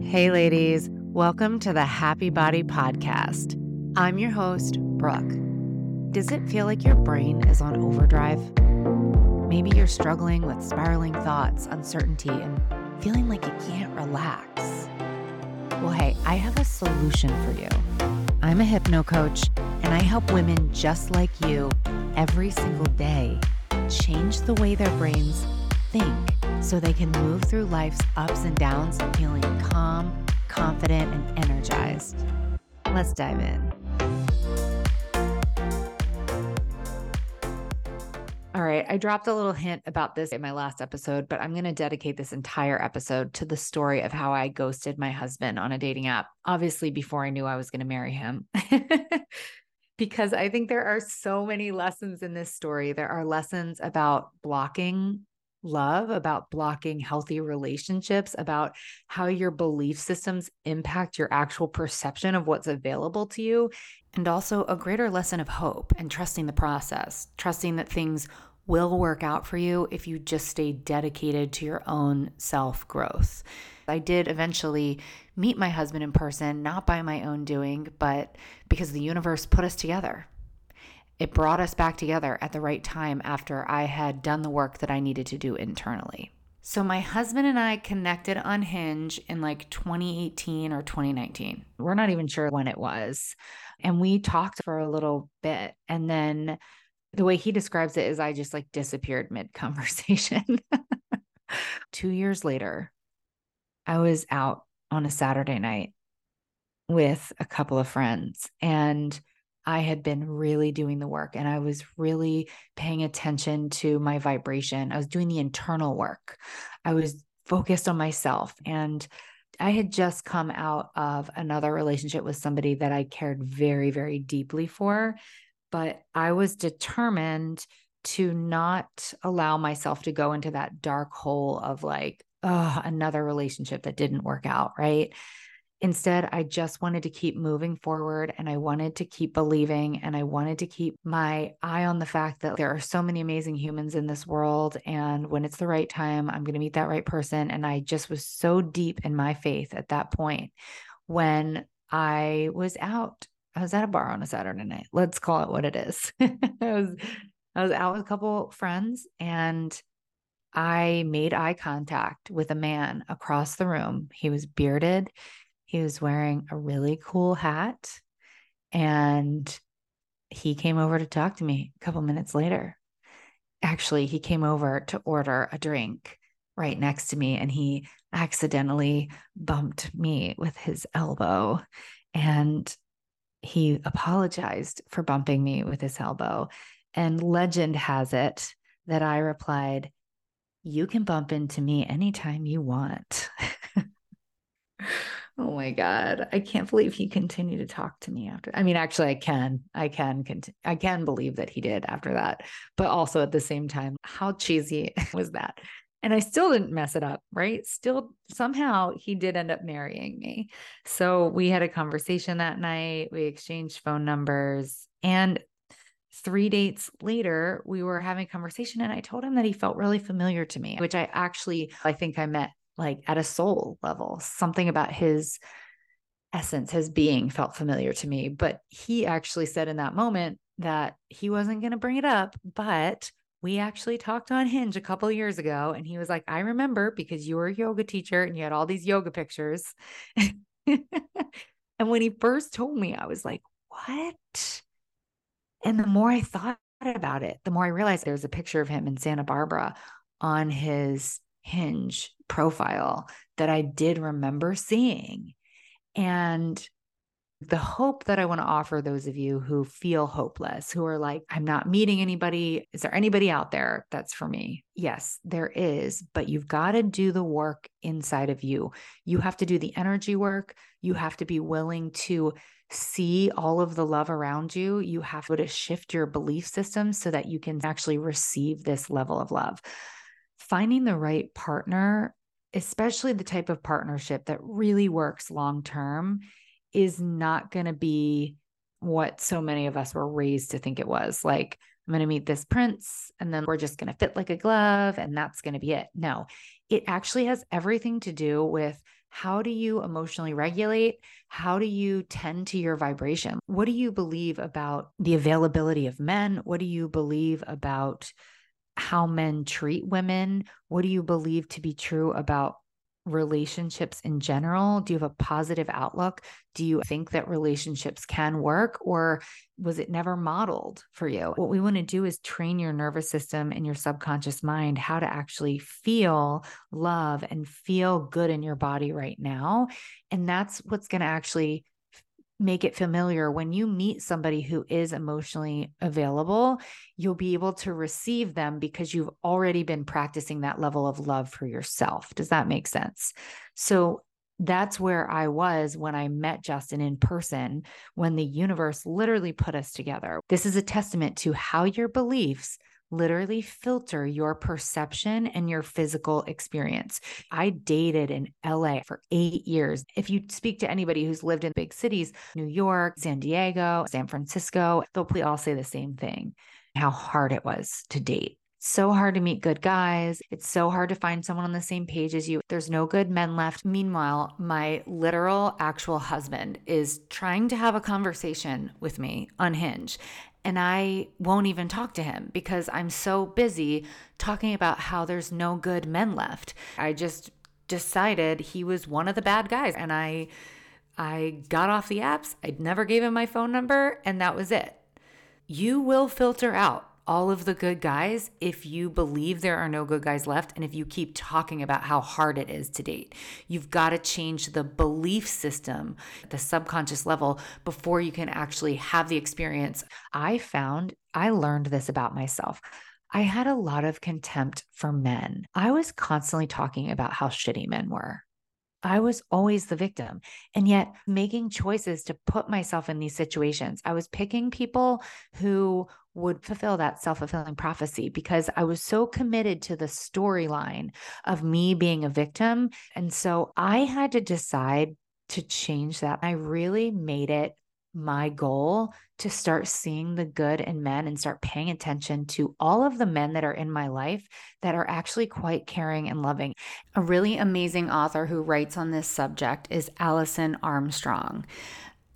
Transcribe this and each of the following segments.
Hey, ladies, welcome to the Happy Body Podcast. I'm your host, Brooke. Does it feel like your brain is on overdrive? Maybe you're struggling with spiraling thoughts, uncertainty, and feeling like you can't relax. Well, hey, I have a solution for you. I'm a hypno coach, and I help women just like you every single day change the way their brains think so they can move through life's ups and downs feeling calm, confident, and energized. Let's dive in. All right, I dropped a little hint about this in my last episode, but I'm going to dedicate this entire episode to the story of how I ghosted my husband on a dating app, obviously, before I knew I was going to marry him. because I think there are so many lessons in this story. There are lessons about blocking love, about blocking healthy relationships, about how your belief systems impact your actual perception of what's available to you, and also a greater lesson of hope and trusting the process, trusting that things will work out for you if you just stay dedicated to your own self growth. I did eventually meet my husband in person, not by my own doing, but because the universe put us together it brought us back together at the right time after I had done the work that I needed to do internally. So, my husband and I connected on Hinge in like 2018 or 2019. We're not even sure when it was. And we talked for a little bit. And then the way he describes it is I just like disappeared mid conversation. Two years later, I was out on a Saturday night with a couple of friends and I had been really doing the work and I was really paying attention to my vibration. I was doing the internal work. I was focused on myself. And I had just come out of another relationship with somebody that I cared very, very deeply for. But I was determined to not allow myself to go into that dark hole of like, oh, another relationship that didn't work out. Right. Instead, I just wanted to keep moving forward and I wanted to keep believing and I wanted to keep my eye on the fact that there are so many amazing humans in this world. And when it's the right time, I'm going to meet that right person. And I just was so deep in my faith at that point when I was out. I was at a bar on a Saturday night. Let's call it what it is. I was I was out with a couple friends and I made eye contact with a man across the room. He was bearded. He was wearing a really cool hat and he came over to talk to me a couple minutes later. Actually, he came over to order a drink right next to me and he accidentally bumped me with his elbow and he apologized for bumping me with his elbow. And legend has it that I replied, You can bump into me anytime you want. Oh my God. I can't believe he continued to talk to me after. I mean, actually, I can. I can cont- I can believe that he did after that. But also at the same time, how cheesy was that? And I still didn't mess it up, right? Still somehow he did end up marrying me. So we had a conversation that night. We exchanged phone numbers and three dates later we were having a conversation and i told him that he felt really familiar to me which i actually i think i met like at a soul level. Something about his essence, his being felt familiar to me. But he actually said in that moment that he wasn't going to bring it up, but we actually talked on Hinge a couple years ago. And he was like, I remember because you were a yoga teacher and you had all these yoga pictures. and when he first told me, I was like, what? And the more I thought about it, the more I realized there was a picture of him in Santa Barbara on his Hinge profile that I did remember seeing. And the hope that I want to offer those of you who feel hopeless, who are like, I'm not meeting anybody. Is there anybody out there that's for me? Yes, there is, but you've got to do the work inside of you. You have to do the energy work. You have to be willing to see all of the love around you. You have to shift your belief system so that you can actually receive this level of love finding the right partner, especially the type of partnership that really works long term, is not going to be what so many of us were raised to think it was. Like, I'm going to meet this prince and then we're just going to fit like a glove and that's going to be it. No, it actually has everything to do with How do you emotionally regulate? How do you tend to your vibration? What do you believe about the availability of men? What do you believe about how men treat women? What do you believe to be true about relationships in general? Do you have a positive outlook? Do you think that relationships can work or was it never modeled for you? What we want to do is train your nervous system and your subconscious mind how to actually feel love and feel good in your body right now. And that's what's going to actually make it familiar when you meet somebody who is emotionally available you'll be able to receive them because you've already been practicing that level of love for yourself does that make sense so that's where I was when I met Justin in person, when the universe literally put us together. This is a testament to how your beliefs literally filter your perception and your physical experience. I dated in LA for eight years. If you speak to anybody who's lived in big cities, New York, San Diego, San Francisco, they'll all say the same thing how hard it was to date. So hard to meet good guys. It's so hard to find someone on the same page as you. There's no good men left. Meanwhile, my literal actual husband is trying to have a conversation with me on Hinge and I won't even talk to him because I'm so busy talking about how there's no good men left. I just decided he was one of the bad guys and I I got off the apps. I never gave him my phone number and that was it. You will filter out all of the good guys if you believe there are no good guys left and if you keep talking about how hard it is to date. You've got to change the belief system the subconscious level before you can actually have the experience. I found I learned this about myself. I had a lot of contempt for men. I was constantly talking about how shitty men were. I was always the victim. And yet, making choices to put myself in these situations, I was picking people who would fulfill that self fulfilling prophecy because I was so committed to the storyline of me being a victim. And so I had to decide to change that. I really made it my goal to start seeing the good in men and start paying attention to all of the men that are in my life that are actually quite caring and loving. A really amazing author who writes on this subject is Alison Armstrong.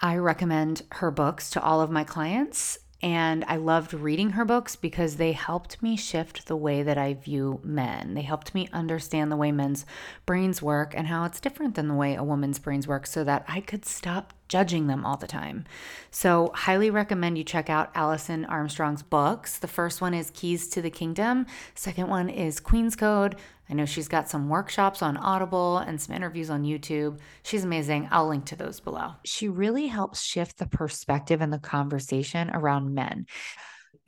I recommend her books to all of my clients. And I loved reading her books because they helped me shift the way that I view men. They helped me understand the way men's brains work and how it's different than the way a woman's brains work so that I could stop judging them all the time. So, highly recommend you check out Alison Armstrong's books. The first one is Keys to the Kingdom, second one is Queen's Code. I know she's got some workshops on Audible and some interviews on YouTube. She's amazing. I'll link to those below. She really helps shift the perspective and the conversation around men.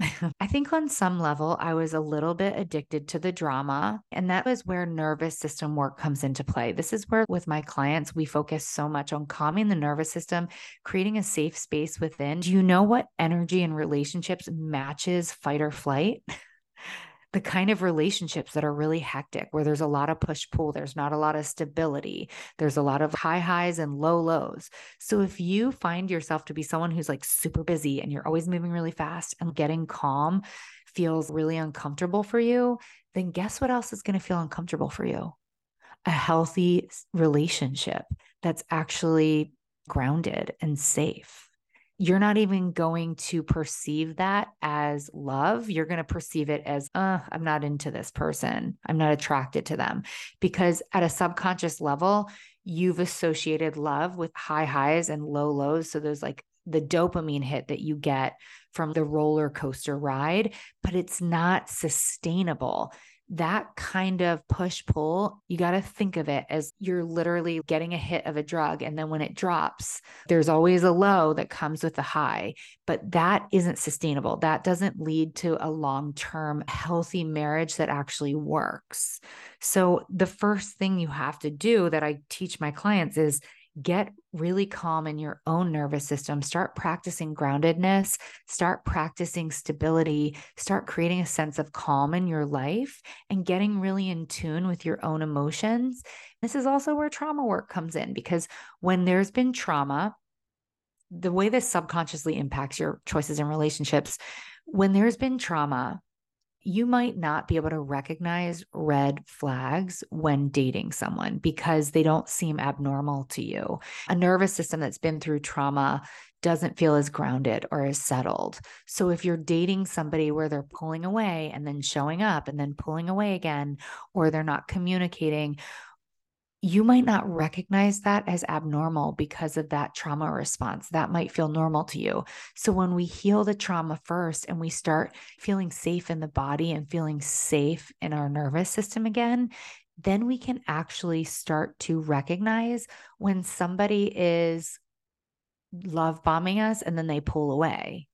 I think on some level, I was a little bit addicted to the drama. And that was where nervous system work comes into play. This is where, with my clients, we focus so much on calming the nervous system, creating a safe space within. Do you know what energy in relationships matches fight or flight? the kind of relationships that are really hectic, where there's a lot of push pull, there's not a lot of stability, there's a lot of high highs and low lows. So if you find yourself to be someone who's like super busy and you're always moving really fast and getting calm feels really uncomfortable for you, then guess what else is going to feel uncomfortable for you? A healthy relationship that's actually grounded and safe you're not even going to perceive that as love. You're going to perceive it as, uh, I'm not into this person. I'm not attracted to them. Because at a subconscious level, you've associated love with high highs and low lows. So there's like the dopamine hit that you get from the roller coaster ride, but it's not sustainable that kind of push pull, you got to think of it as you're literally getting a hit of a drug. And then when it drops, there's always a low that comes with the high, but that isn't sustainable. That doesn't lead to a long term healthy marriage that actually works. So, the first thing you have to do that I teach my clients is get really calm in your own nervous system. Start practicing groundedness, start practicing stability, start creating a sense of calm in your life and getting really in tune with your own emotions. This is also where trauma work comes in because when there's been trauma, the way this subconsciously impacts your choices and relationships, when there's been trauma, you might not be able to recognize red flags when dating someone because they don't seem abnormal to you. A nervous system that's been through trauma doesn't feel as grounded or as settled. So if you're dating somebody where they're pulling away and then showing up and then pulling away again, or they're not communicating, you might not recognize that as abnormal because of that trauma response. That might feel normal to you. So, when we heal the trauma first and we start feeling safe in the body and feeling safe in our nervous system again, then we can actually start to recognize when somebody is love bombing us and then they pull away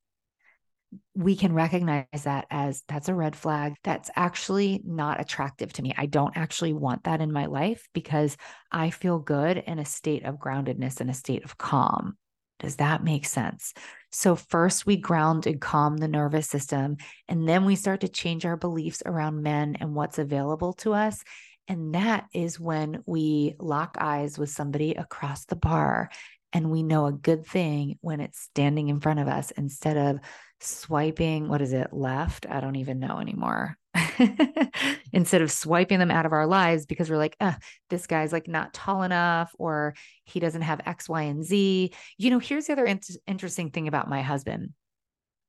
we can recognize that as that's a red flag. That's actually not attractive to me. I don't actually want that in my life because I feel good in a state of groundedness and a state of calm. Does that make sense? So, first we ground and calm the nervous system, and then we start to change our beliefs around men and what's available to us. And that is when we lock eyes with somebody across the bar and we know a good thing when it's standing in front of us instead of swiping, what is it, left? I don't even know anymore. Instead of swiping them out of our lives because we're like, this guy's like not tall enough or he doesn't have X, Y, and Z. You know, here's the other in- interesting thing about my husband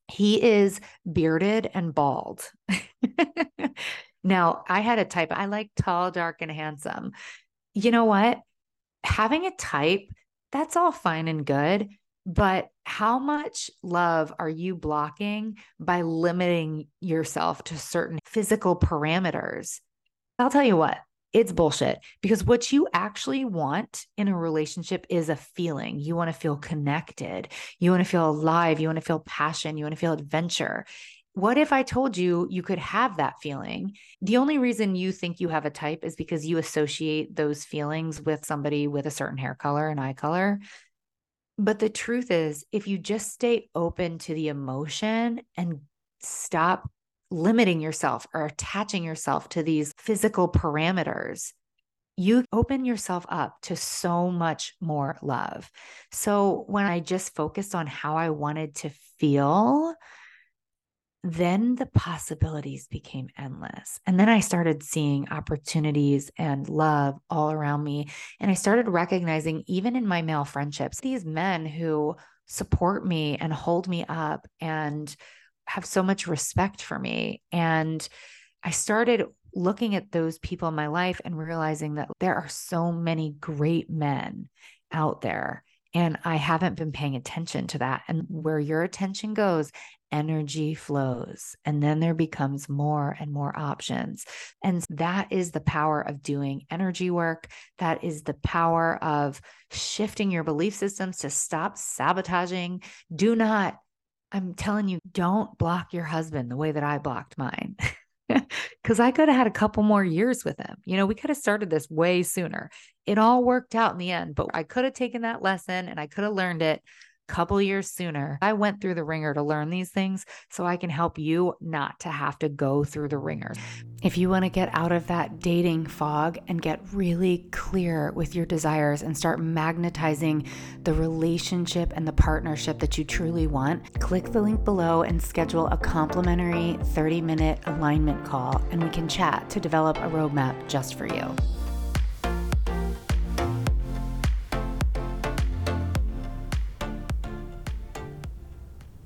he is bearded and bald. now, I had a type, I like tall, dark, and handsome. You know what? Having a type, that's all fine and good. But how much love are you blocking by limiting yourself to certain physical parameters? I'll tell you what, it's bullshit because what you actually want in a relationship is a feeling. You want to feel connected. You want to feel alive. You want to feel passion. You want to feel adventure. What if I told you you could have that feeling? The only reason you think you have a type is because you associate those feelings with somebody with a certain hair color and eye color. But the truth is, if you just stay open to the emotion and stop limiting yourself or attaching yourself to these physical parameters, you open yourself up to so much more love. So when I just focused on how I wanted to feel, then the possibilities became endless. And then I started seeing opportunities and love all around me. And I started recognizing, even in my male friendships, these men who support me and hold me up and have so much respect for me. And I started looking at those people in my life and realizing that there are so many great men out there. And I haven't been paying attention to that. And where your attention goes energy flows and then there becomes more and more options. And that is the power of doing energy work. That is the power of shifting your belief systems to stop sabotaging. Do not, I'm telling you, don't block your husband the way that I blocked mine. Because I could have had a couple more years with him. You know, we could have started this way sooner. It all worked out in the end, but I could have taken that lesson and I could have learned it couple years sooner. I went through the wringer to learn these things so I can help you not to have to go through the wringer. If you want to get out of that dating fog and get really clear with your desires and start magnetizing the relationship and the partnership that you truly want, click the link below and schedule a complimentary 30 minute alignment call, and we can chat to develop a roadmap just for you.